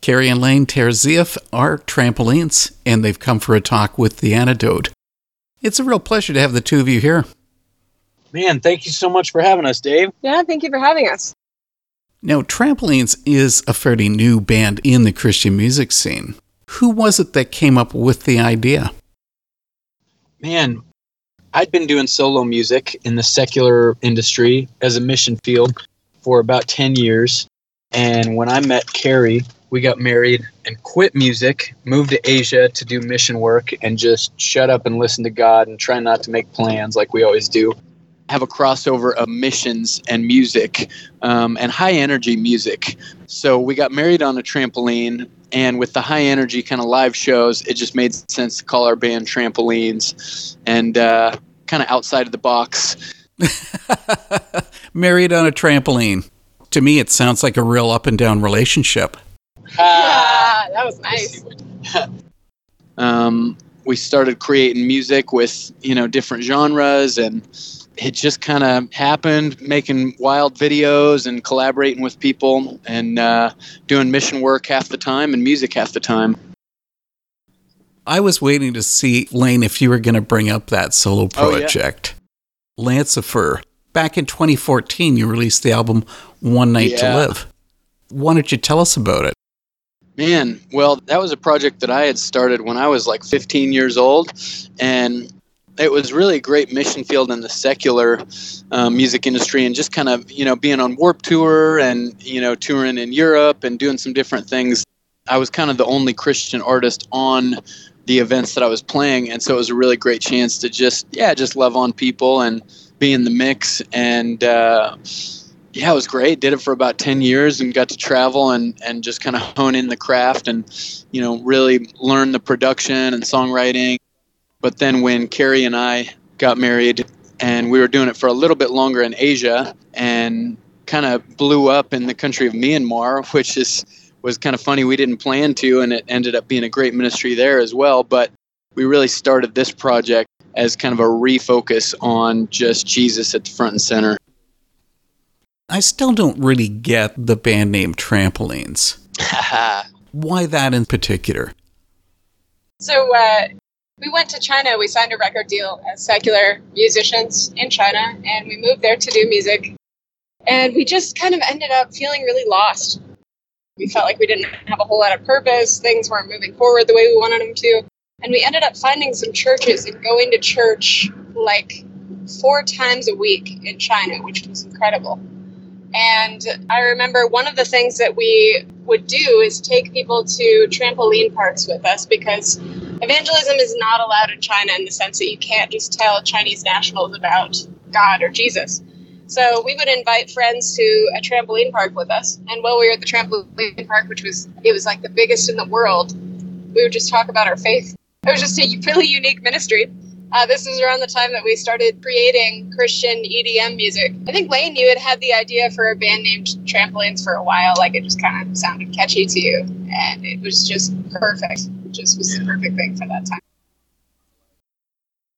Carrie and Lane Terzieff are trampolines, and they've come for a talk with The Antidote. It's a real pleasure to have the two of you here. Man, thank you so much for having us, Dave. Yeah, thank you for having us. Now, Trampolines is a fairly new band in the Christian music scene. Who was it that came up with the idea? Man, I'd been doing solo music in the secular industry as a mission field for about 10 years. And when I met Carrie, we got married and quit music, moved to Asia to do mission work, and just shut up and listen to God and try not to make plans like we always do. Have a crossover of missions and music um, and high energy music. So we got married on a trampoline, and with the high energy kind of live shows, it just made sense to call our band Trampolines and uh, kind of outside of the box. Married on a trampoline. To me, it sounds like a real up and down relationship. Ah, that was nice. um, we started creating music with you know different genres and it just kind of happened making wild videos and collaborating with people and uh, doing mission work half the time and music half the time I was waiting to see, Lane, if you were going to bring up that solo project. Oh, yeah. Lancifer. Back in 2014, you released the album One Night yeah. to Live. Why don't you tell us about it? Man, well, that was a project that I had started when I was like 15 years old. And it was really a great mission field in the secular um, music industry and just kind of, you know, being on Warped Tour and, you know, touring in Europe and doing some different things. I was kind of the only Christian artist on the events that I was playing, and so it was a really great chance to just yeah just love on people and be in the mix and. Uh, yeah, it was great. Did it for about 10 years and got to travel and, and just kind of hone in the craft and, you know, really learn the production and songwriting. But then when Carrie and I got married and we were doing it for a little bit longer in Asia and kind of blew up in the country of Myanmar, which is was kind of funny. We didn't plan to, and it ended up being a great ministry there as well. But we really started this project as kind of a refocus on just Jesus at the front and center. I still don't really get the band name Trampolines. Why that in particular? So, uh, we went to China. We signed a record deal as secular musicians in China, and we moved there to do music. And we just kind of ended up feeling really lost we felt like we didn't have a whole lot of purpose. Things weren't moving forward the way we wanted them to. And we ended up finding some churches and going to church like four times a week in China, which was incredible. And I remember one of the things that we would do is take people to trampoline parks with us because evangelism is not allowed in China in the sense that you can't just tell Chinese nationals about God or Jesus. So we would invite friends to a trampoline park with us. And while we were at the trampoline park, which was it was like the biggest in the world, we would just talk about our faith. It was just a really unique ministry. Uh, this was around the time that we started creating Christian EDM music. I think Lane, you had had the idea for a band named Trampolines for a while. Like it just kind of sounded catchy to you, and it was just perfect. It just was the perfect thing for that time.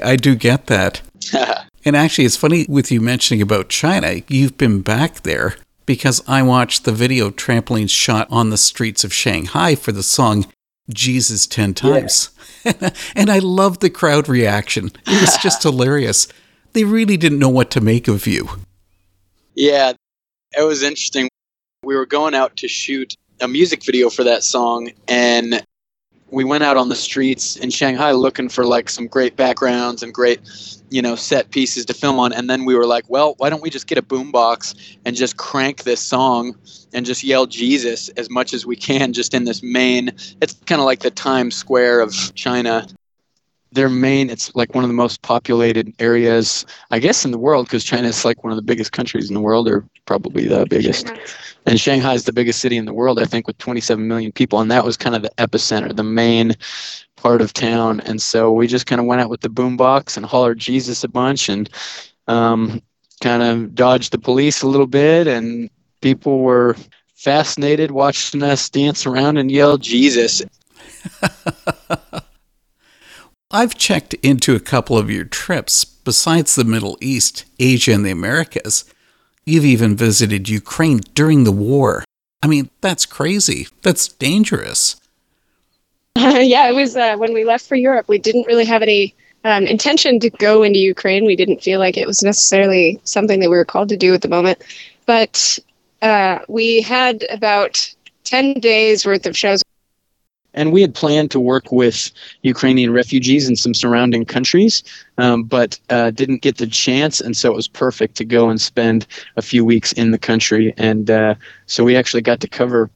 I do get that. And actually, it's funny with you mentioning about China. You've been back there because I watched the video trampolines shot on the streets of Shanghai for the song Jesus 10 times. Yeah. and I loved the crowd reaction. It was just hilarious. They really didn't know what to make of you. Yeah, it was interesting. We were going out to shoot a music video for that song, and we went out on the streets in Shanghai looking for like some great backgrounds and great you know set pieces to film on and then we were like well why don't we just get a boombox and just crank this song and just yell jesus as much as we can just in this main it's kind of like the times square of china their main it's like one of the most populated areas i guess in the world because china is like one of the biggest countries in the world or probably the biggest and shanghai is the biggest city in the world i think with 27 million people and that was kind of the epicenter the main part of town. And so we just kind of went out with the boombox and hollered Jesus a bunch and um, kind of dodged the police a little bit. And people were fascinated watching us dance around and yell Jesus. I've checked into a couple of your trips. Besides the Middle East, Asia, and the Americas, you've even visited Ukraine during the war. I mean, that's crazy. That's dangerous. Uh, yeah, it was uh, when we left for Europe. We didn't really have any um, intention to go into Ukraine. We didn't feel like it was necessarily something that we were called to do at the moment. But uh, we had about 10 days worth of shows. And we had planned to work with Ukrainian refugees in some surrounding countries, um, but uh, didn't get the chance. And so it was perfect to go and spend a few weeks in the country. And uh, so we actually got to cover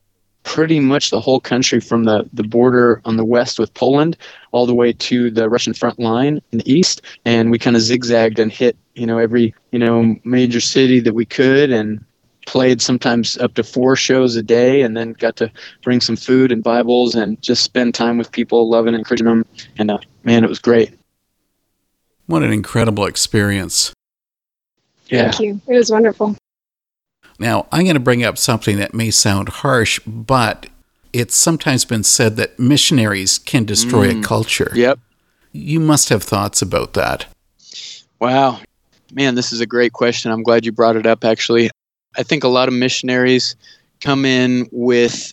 pretty much the whole country from the, the border on the west with Poland all the way to the Russian front line in the east. And we kind of zigzagged and hit, you know, every, you know, major city that we could and played sometimes up to four shows a day and then got to bring some food and Bibles and just spend time with people, loving and encouraging them. And uh, man, it was great. What an incredible experience. Yeah. Thank you. It was wonderful. Now, I'm going to bring up something that may sound harsh, but it's sometimes been said that missionaries can destroy mm, a culture. Yep. You must have thoughts about that. Wow. Man, this is a great question. I'm glad you brought it up, actually. I think a lot of missionaries come in with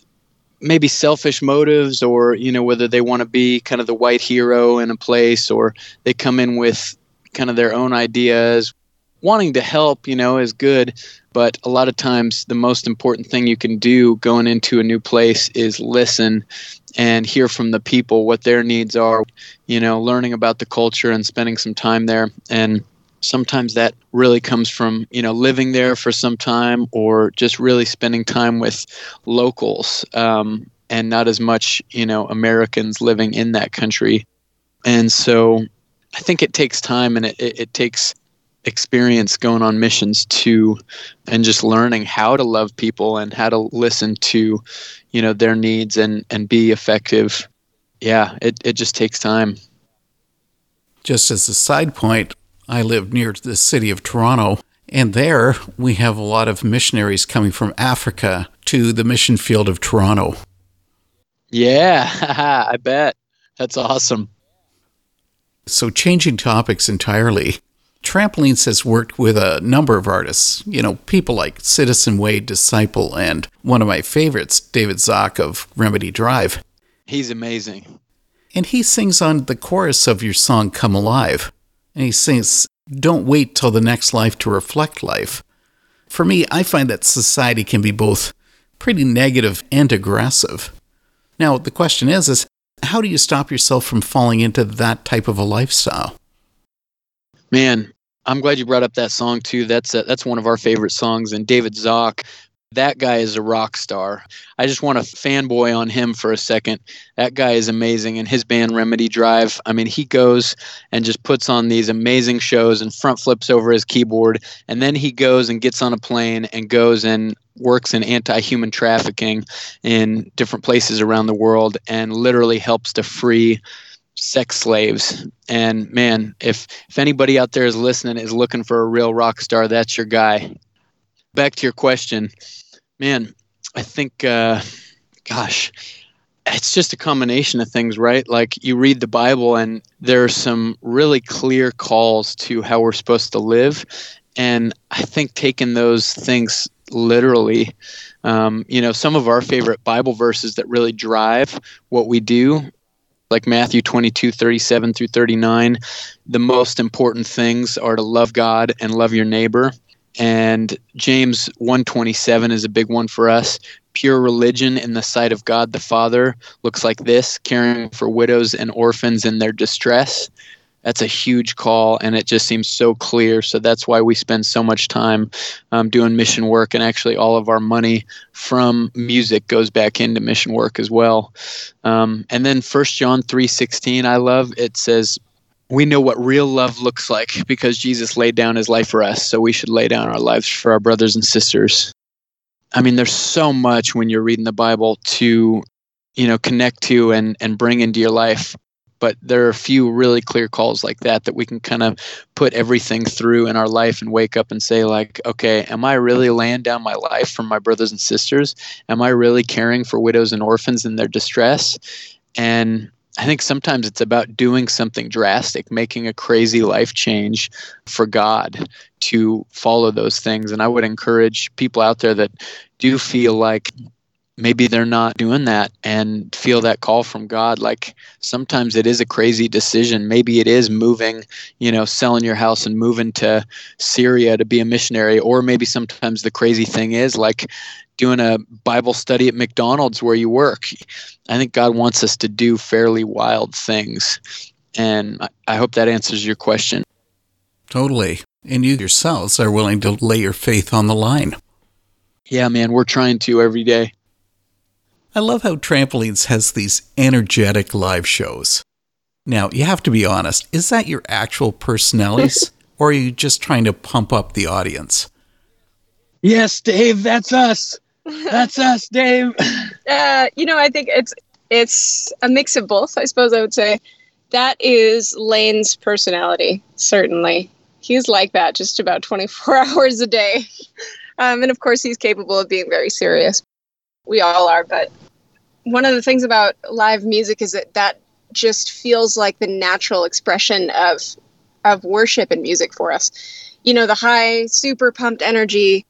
maybe selfish motives or, you know, whether they want to be kind of the white hero in a place or they come in with kind of their own ideas. Wanting to help, you know, is good, but a lot of times the most important thing you can do going into a new place is listen and hear from the people what their needs are you know learning about the culture and spending some time there and sometimes that really comes from you know living there for some time or just really spending time with locals um, and not as much you know americans living in that country. And so i think it takes time and it, it, it takes experience going on missions to and just learning how to love people and how to listen to you know their needs and and be effective. Yeah it, it just takes time. Just as a side point i live near the city of toronto and there we have a lot of missionaries coming from africa to the mission field of toronto yeah i bet that's awesome so changing topics entirely Trampolines has worked with a number of artists, you know, people like Citizen Way Disciple and one of my favorites, David Zach of Remedy Drive. He's amazing. And he sings on the chorus of your song Come Alive. And he sings, Don't wait till the next life to reflect life. For me, I find that society can be both pretty negative and aggressive. Now, the question is, is how do you stop yourself from falling into that type of a lifestyle? Man, I'm glad you brought up that song too. That's a, that's one of our favorite songs. And David Zach, that guy is a rock star. I just want to fanboy on him for a second. That guy is amazing. And his band Remedy Drive, I mean, he goes and just puts on these amazing shows and front flips over his keyboard. And then he goes and gets on a plane and goes and works in anti human trafficking in different places around the world and literally helps to free sex slaves. And man, if if anybody out there is listening is looking for a real rock star, that's your guy. Back to your question, man. I think, uh, gosh, it's just a combination of things, right? Like you read the Bible, and there are some really clear calls to how we're supposed to live, and I think taking those things literally. Um, you know, some of our favorite Bible verses that really drive what we do like Matthew 22, 37 through 39, the most important things are to love God and love your neighbor. And James 127 is a big one for us. Pure religion in the sight of God the Father looks like this caring for widows and orphans in their distress. That's a huge call and it just seems so clear. So that's why we spend so much time um, doing mission work and actually all of our money from music goes back into mission work as well. Um, and then first john 3.16 i love it says we know what real love looks like because jesus laid down his life for us so we should lay down our lives for our brothers and sisters. I mean there's so much when you're reading the bible to you know connect to and and bring into your life but there are a few really clear calls like that that we can kind of put everything through in our life and wake up and say like okay am i really laying down my life for my brothers and sisters? Am i really caring for widows and orphans in their distress? And I think sometimes it's about doing something drastic, making a crazy life change for God to follow those things. And I would encourage people out there that do feel like maybe they're not doing that and feel that call from God. Like sometimes it is a crazy decision. Maybe it is moving, you know, selling your house and moving to Syria to be a missionary. Or maybe sometimes the crazy thing is like doing a Bible study at McDonald's where you work. I think God wants us to do fairly wild things. And I hope that answers your question. Totally. And you yourselves are willing to lay your faith on the line. Yeah, man, we're trying to every day. I love how Trampolines has these energetic live shows. Now, you have to be honest, is that your actual personalities, or are you just trying to pump up the audience? Yes, Dave, that's us. That's us, Dave. Uh, you know, I think it's it's a mix of both. I suppose I would say that is Lane's personality. Certainly, he's like that just about twenty four hours a day, um, and of course, he's capable of being very serious. We all are, but one of the things about live music is that that just feels like the natural expression of of worship and music for us. You know, the high, super pumped energy.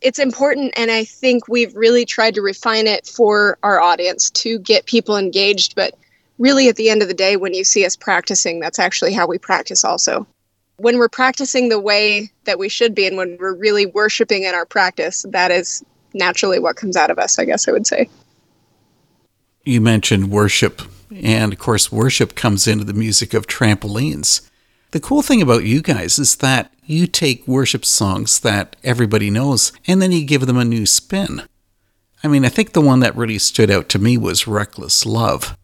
It's important, and I think we've really tried to refine it for our audience to get people engaged. But really, at the end of the day, when you see us practicing, that's actually how we practice also. When we're practicing the way that we should be, and when we're really worshiping in our practice, that is naturally what comes out of us, I guess I would say you mentioned worship, and of course, worship comes into the music of trampolines. The cool thing about you guys is that you take worship songs that everybody knows and then you give them a new spin. I mean, I think the one that really stood out to me was Reckless Love.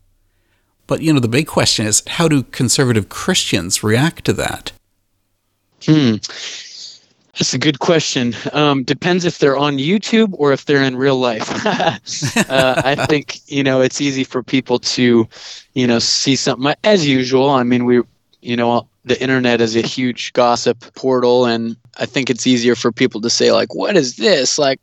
But, you know, the big question is how do conservative Christians react to that? Hmm. That's a good question. Um, depends if they're on YouTube or if they're in real life. uh, I think you know it's easy for people to, you know, see something as usual. I mean, we, you know, the internet is a huge gossip portal, and I think it's easier for people to say like, "What is this?" Like,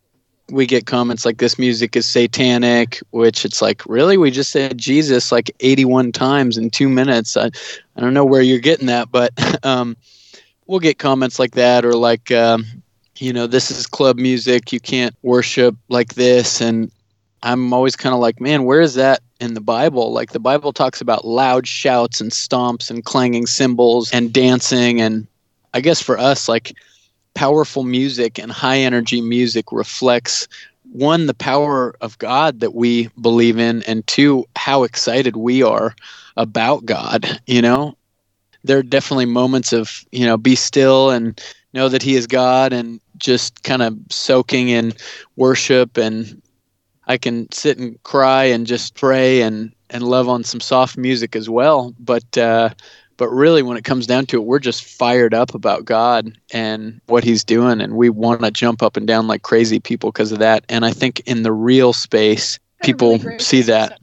we get comments like this music is satanic, which it's like, really? We just said Jesus like 81 times in two minutes. I, I don't know where you're getting that, but. Um, we'll get comments like that or like um, you know this is club music you can't worship like this. And i'm always kind of like man where is that in the bible? Like the bible talks about loud shouts and stomps and clanging cymbals and dancing. And i guess for us like powerful music and high energy music reflects one the power of god that we believe in and two how excited we are about god you know there are definitely moments of you know be still and know that he is god and just kind of soaking in worship. And i can sit and cry and just pray and and love on some soft music as well. But uh but really when it comes down to it we're just fired up about god and what he's doing. And we want to jump up and down like crazy people because of that. And i think in the real space people really see that.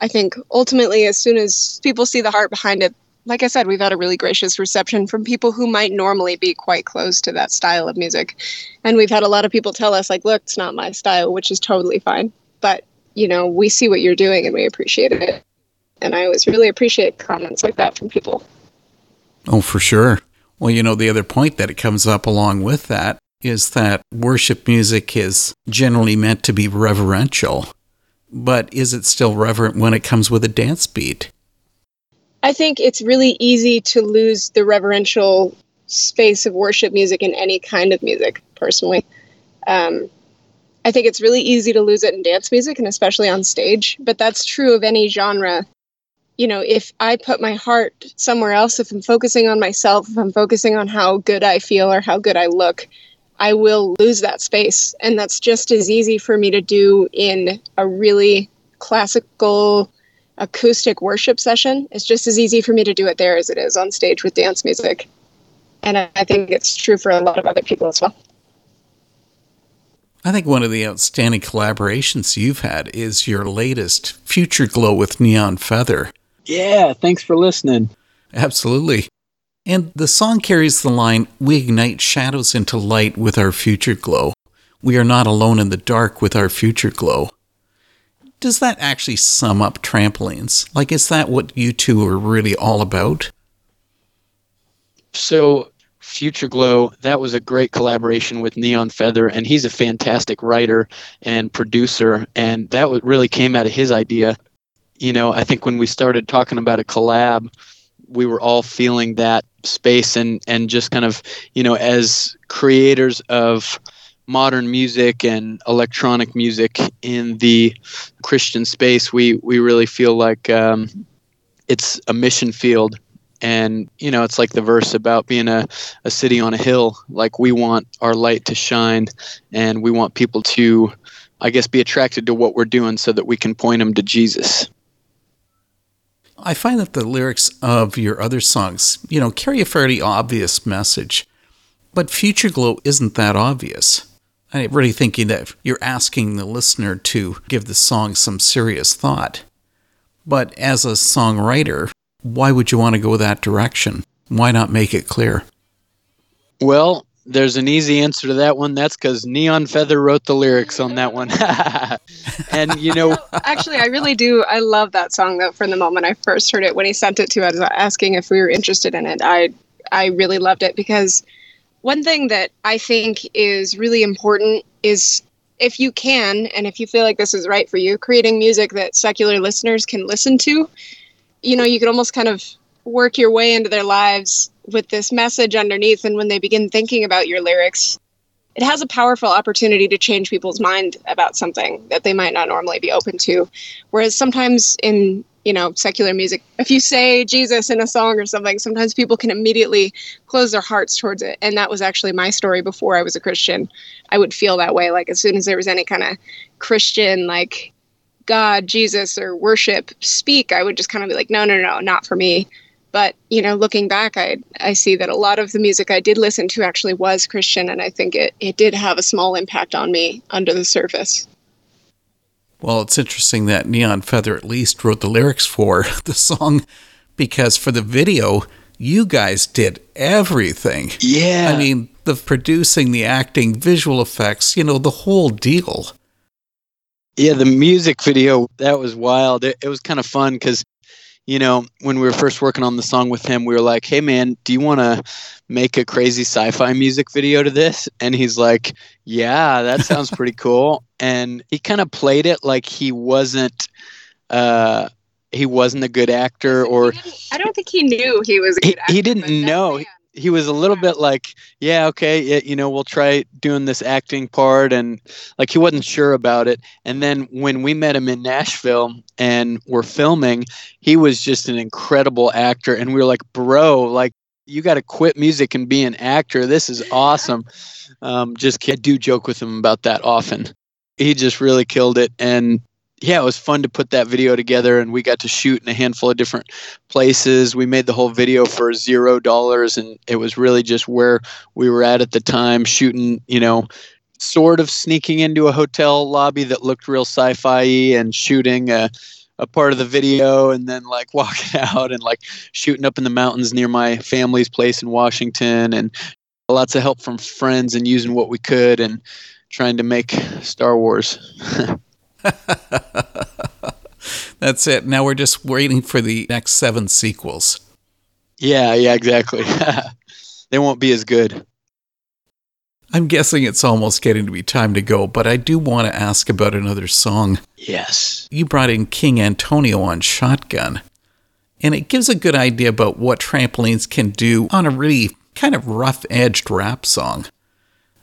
i think ultimately as soon as people see the heart behind it like I said, we've had a really gracious reception from people who might normally be quite close to that style of music. And we've had a lot of people tell us, like, look, it's not my style, which is totally fine. But, you know, we see what you're doing and we appreciate it. And I always really appreciate comments like that from people. Oh, for sure. Well, you know, the other point that it comes up along with that is that worship music is generally meant to be reverential. But is it still reverent when it comes with a dance beat? I think it's really easy to lose the reverential space of worship music in any kind of music, personally. Um, I think it's really easy to lose it in dance music and especially on stage, but that's true of any genre. You know, if I put my heart somewhere else, if I'm focusing on myself, if I'm focusing on how good I feel or how good I look, I will lose that space. And that's just as easy for me to do in a really classical, acoustic worship session, it's just as easy for me to do it there as it is on stage with dance music. And I think it's true for a lot of other people as well. I think one of the outstanding collaborations you've had is your latest Future Glow with Neon Feather. Yeah, thanks for listening. Absolutely. And the song carries the line We ignite shadows into light with our future glow. We are not alone in the dark with our future glow does that actually sum up trampolines? Like, is that what you two are really all about? So, Future Glow, that was a great collaboration with Neon Feather, and he's a fantastic writer and producer, and that really came out of his idea. You know, I think when we started talking about a collab, we were all feeling that space and and just kind of, you know, as creators of modern music and electronic music in the Christian space, we we really feel like um, it's a mission field. And you know it's like the verse about being a, a city on a hill. Like we want our light to shine and we want people to i guess be attracted to what we're doing so that we can point them to jesus. I find that the lyrics of your other songs you know carry a fairly obvious message but future glow isn't that obvious i'm really thinking that you're asking the listener to give the song some serious thought but as a songwriter why would you want to go that direction? Why not make it clear? Well, there's an easy answer to that one. That's because Neon Feather wrote the lyrics on that one. and, you know. Actually, I really do. I love that song, though, from the moment I first heard it. When he sent it to us asking if we were interested in it, I, I really loved it because one thing that I think is really important is if you can, and if you feel like this is right for you, creating music that secular listeners can listen to you know, you could almost kind of work your way into their lives with this message underneath. And when they begin thinking about your lyrics, it has a powerful opportunity to change people's mind about something that they might not normally be open to. Whereas sometimes in, you know, secular music, if you say Jesus in a song or something, sometimes people can immediately close their hearts towards it. And that was actually my story before I was a Christian. I would feel that way. Like as soon as there was any kind of Christian, like God, Jesus, or worship speak, I would just kind of be like, no, no, no, not for me. But you know, looking back, I I see that a lot of the music I did listen to actually was Christian, and I think it it did have a small impact on me under the surface. Well, it's interesting that Neon Feather at least wrote the lyrics for the song, because for the video, you guys did everything. Yeah, I mean, the producing, the acting, visual effects, you know, the whole deal. Yeah, the music video that was wild. It, it was kind of fun because, you know, when we were first working on the song with him, we were like, "Hey, man, do you want to make a crazy sci-fi music video to this?" And he's like, "Yeah, that sounds pretty cool." And he kind of played it like he wasn't. Uh, he wasn't a good actor, or I don't think he knew he was. he, actor, he didn't know he was a little bit like, yeah, okay, yeah, you know, we'll try doing this acting part, and like he wasn't sure about it. And then when we met him in Nashville and we're filming, he was just an incredible actor, and we were like, bro, like you got to quit music and be an actor. This is awesome. Um, just I do joke with him about that often. He just really killed it, and yeah, it was fun to put that video together, and we got to shoot in a handful of different places. We made the whole video for zero dollars, and it was really just where we were at at the time, shooting, you know, sort of sneaking into a hotel lobby that looked real sci-fi and shooting a, a part of the video, and then like walking out and like shooting up in the mountains near my family's place in Washington, and lots of help from friends and using what we could and trying to make Star Wars. That's it. Now we're just waiting for the next seven sequels. Yeah, yeah, exactly. they won't be as good. I'm guessing it's almost getting to be time to go, but I do want to ask about another song. Yes. You brought in King Antonio on Shotgun, and it gives a good idea about what trampolines can do on a really kind of rough edged rap song.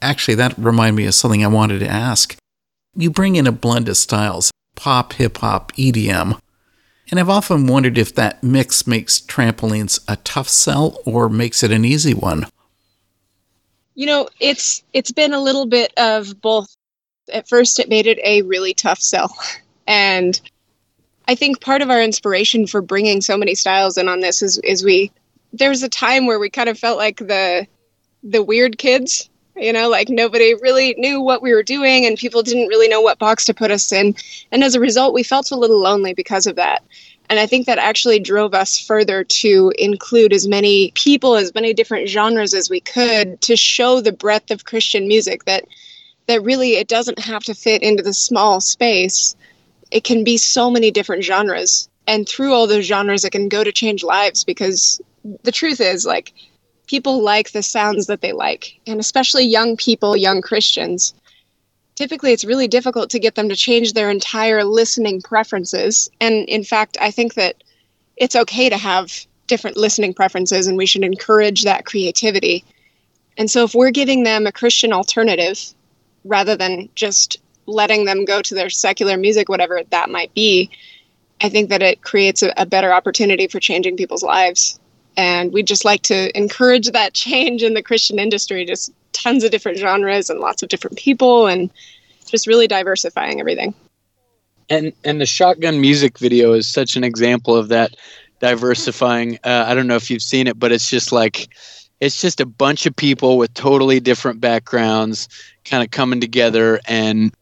Actually, that reminded me of something I wanted to ask you bring in a blend of styles pop, hip hop, EDM. And I've often wondered if that mix makes trampolines a tough sell or makes it an easy one. You know, it's it's been a little bit of both. At first it made it a really tough sell. And I think part of our inspiration for bringing so many styles in on this is is we there was a time where we kind of felt like the the weird kids you know like nobody really knew what we were doing and people didn't really know what box to put us in. And as a result we felt a little lonely because of that. And i think that actually drove us further to include as many people as many different genres as we could to show the breadth of christian music that that really it doesn't have to fit into the small space. It can be so many different genres. And through all those genres it can go to change lives because the truth is like people like the sounds that they like, and especially young people, young Christians. Typically, it's really difficult to get them to change their entire listening preferences. And in fact, I think that it's okay to have different listening preferences, and we should encourage that creativity. And so, if we're giving them a Christian alternative rather than just letting them go to their secular music, whatever that might be, I think that it creates a, a better opportunity for changing people's lives and we just like to encourage that change in the Christian industry, just tons of different genres and lots of different people and just really diversifying everything. And and the shotgun music video is such an example of that diversifying. Uh, I don't know if you've seen it, but it's just like it's just a bunch of people with totally different backgrounds kind of coming together and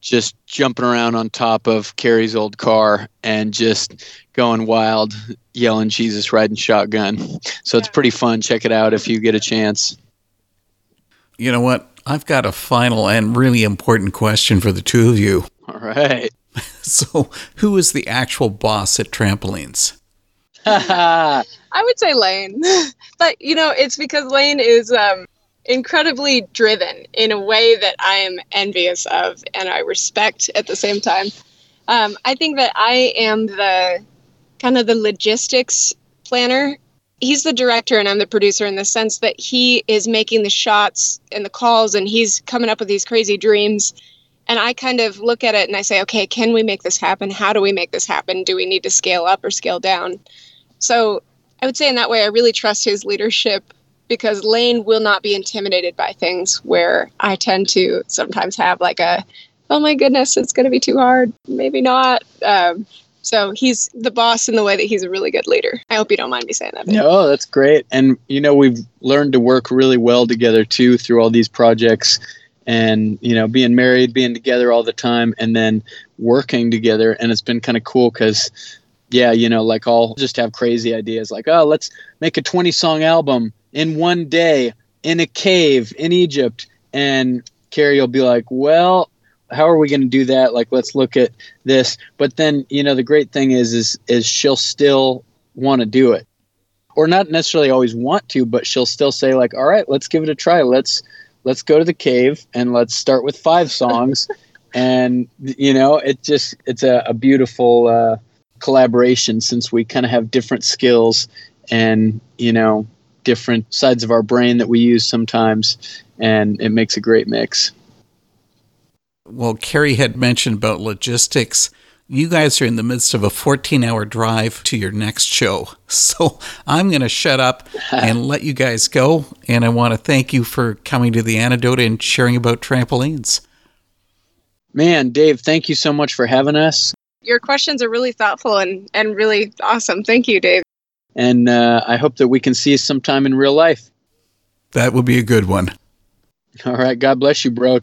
just jumping around on top of Carrie's old car and just going wild, yelling Jesus riding shotgun. So it's pretty fun. Check it out if you get a chance. You know what? I've got a final and really important question for the two of you. All right. So, who is the actual boss at Trampolines? I would say Lane. but, you know, it's because Lane is um, incredibly driven in a way that I am envious of and I respect at the same time. Um, I think that I am the kind of the logistics planner. He's the director and I'm the producer in the sense that he is making the shots and the calls and he's coming up with these crazy dreams. And I kind of look at it and I say, okay, can we make this happen? How do we make this happen? Do we need to scale up or scale down? So I would say in that way, I really trust his leadership because Lane will not be intimidated by things where I tend to sometimes have like a, oh my goodness, it's going to be too hard. Maybe not. Um, so he's the boss in the way that he's a really good leader. I hope you don't mind me saying that. No, that's great. And, you know, we've learned to work really well together too through all these projects and, you know, being married, being together all the time, and then working together. And it's been kind of cool because, yeah, you know, like I'll just have crazy ideas like, oh, let's make a 20 song album in one day in a cave in Egypt. And Carrie will be like, well, how are we going to do that? Like, let's look at this. But then, you know, the great thing is, is, is she'll still want to do it or not necessarily always want to, but she'll still say like, all right, let's give it a try. Let's, let's go to the cave and let's start with five songs. and, you know, it just, it's a, a beautiful, uh, collaboration since we kind of have different skills and, you know, different sides of our brain that we use sometimes, and it makes a great mix. Well, Carrie had mentioned about logistics. You guys are in the midst of a 14 hour drive to your next show. So I'm going to shut up and let you guys go. And I want to thank you for coming to the antidote and sharing about trampolines. Man, Dave, thank you so much for having us. Your questions are really thoughtful and, and really awesome. Thank you, Dave and uh, I hope that we can see you sometime in real life. That would be a good one. All right. God bless you, bro.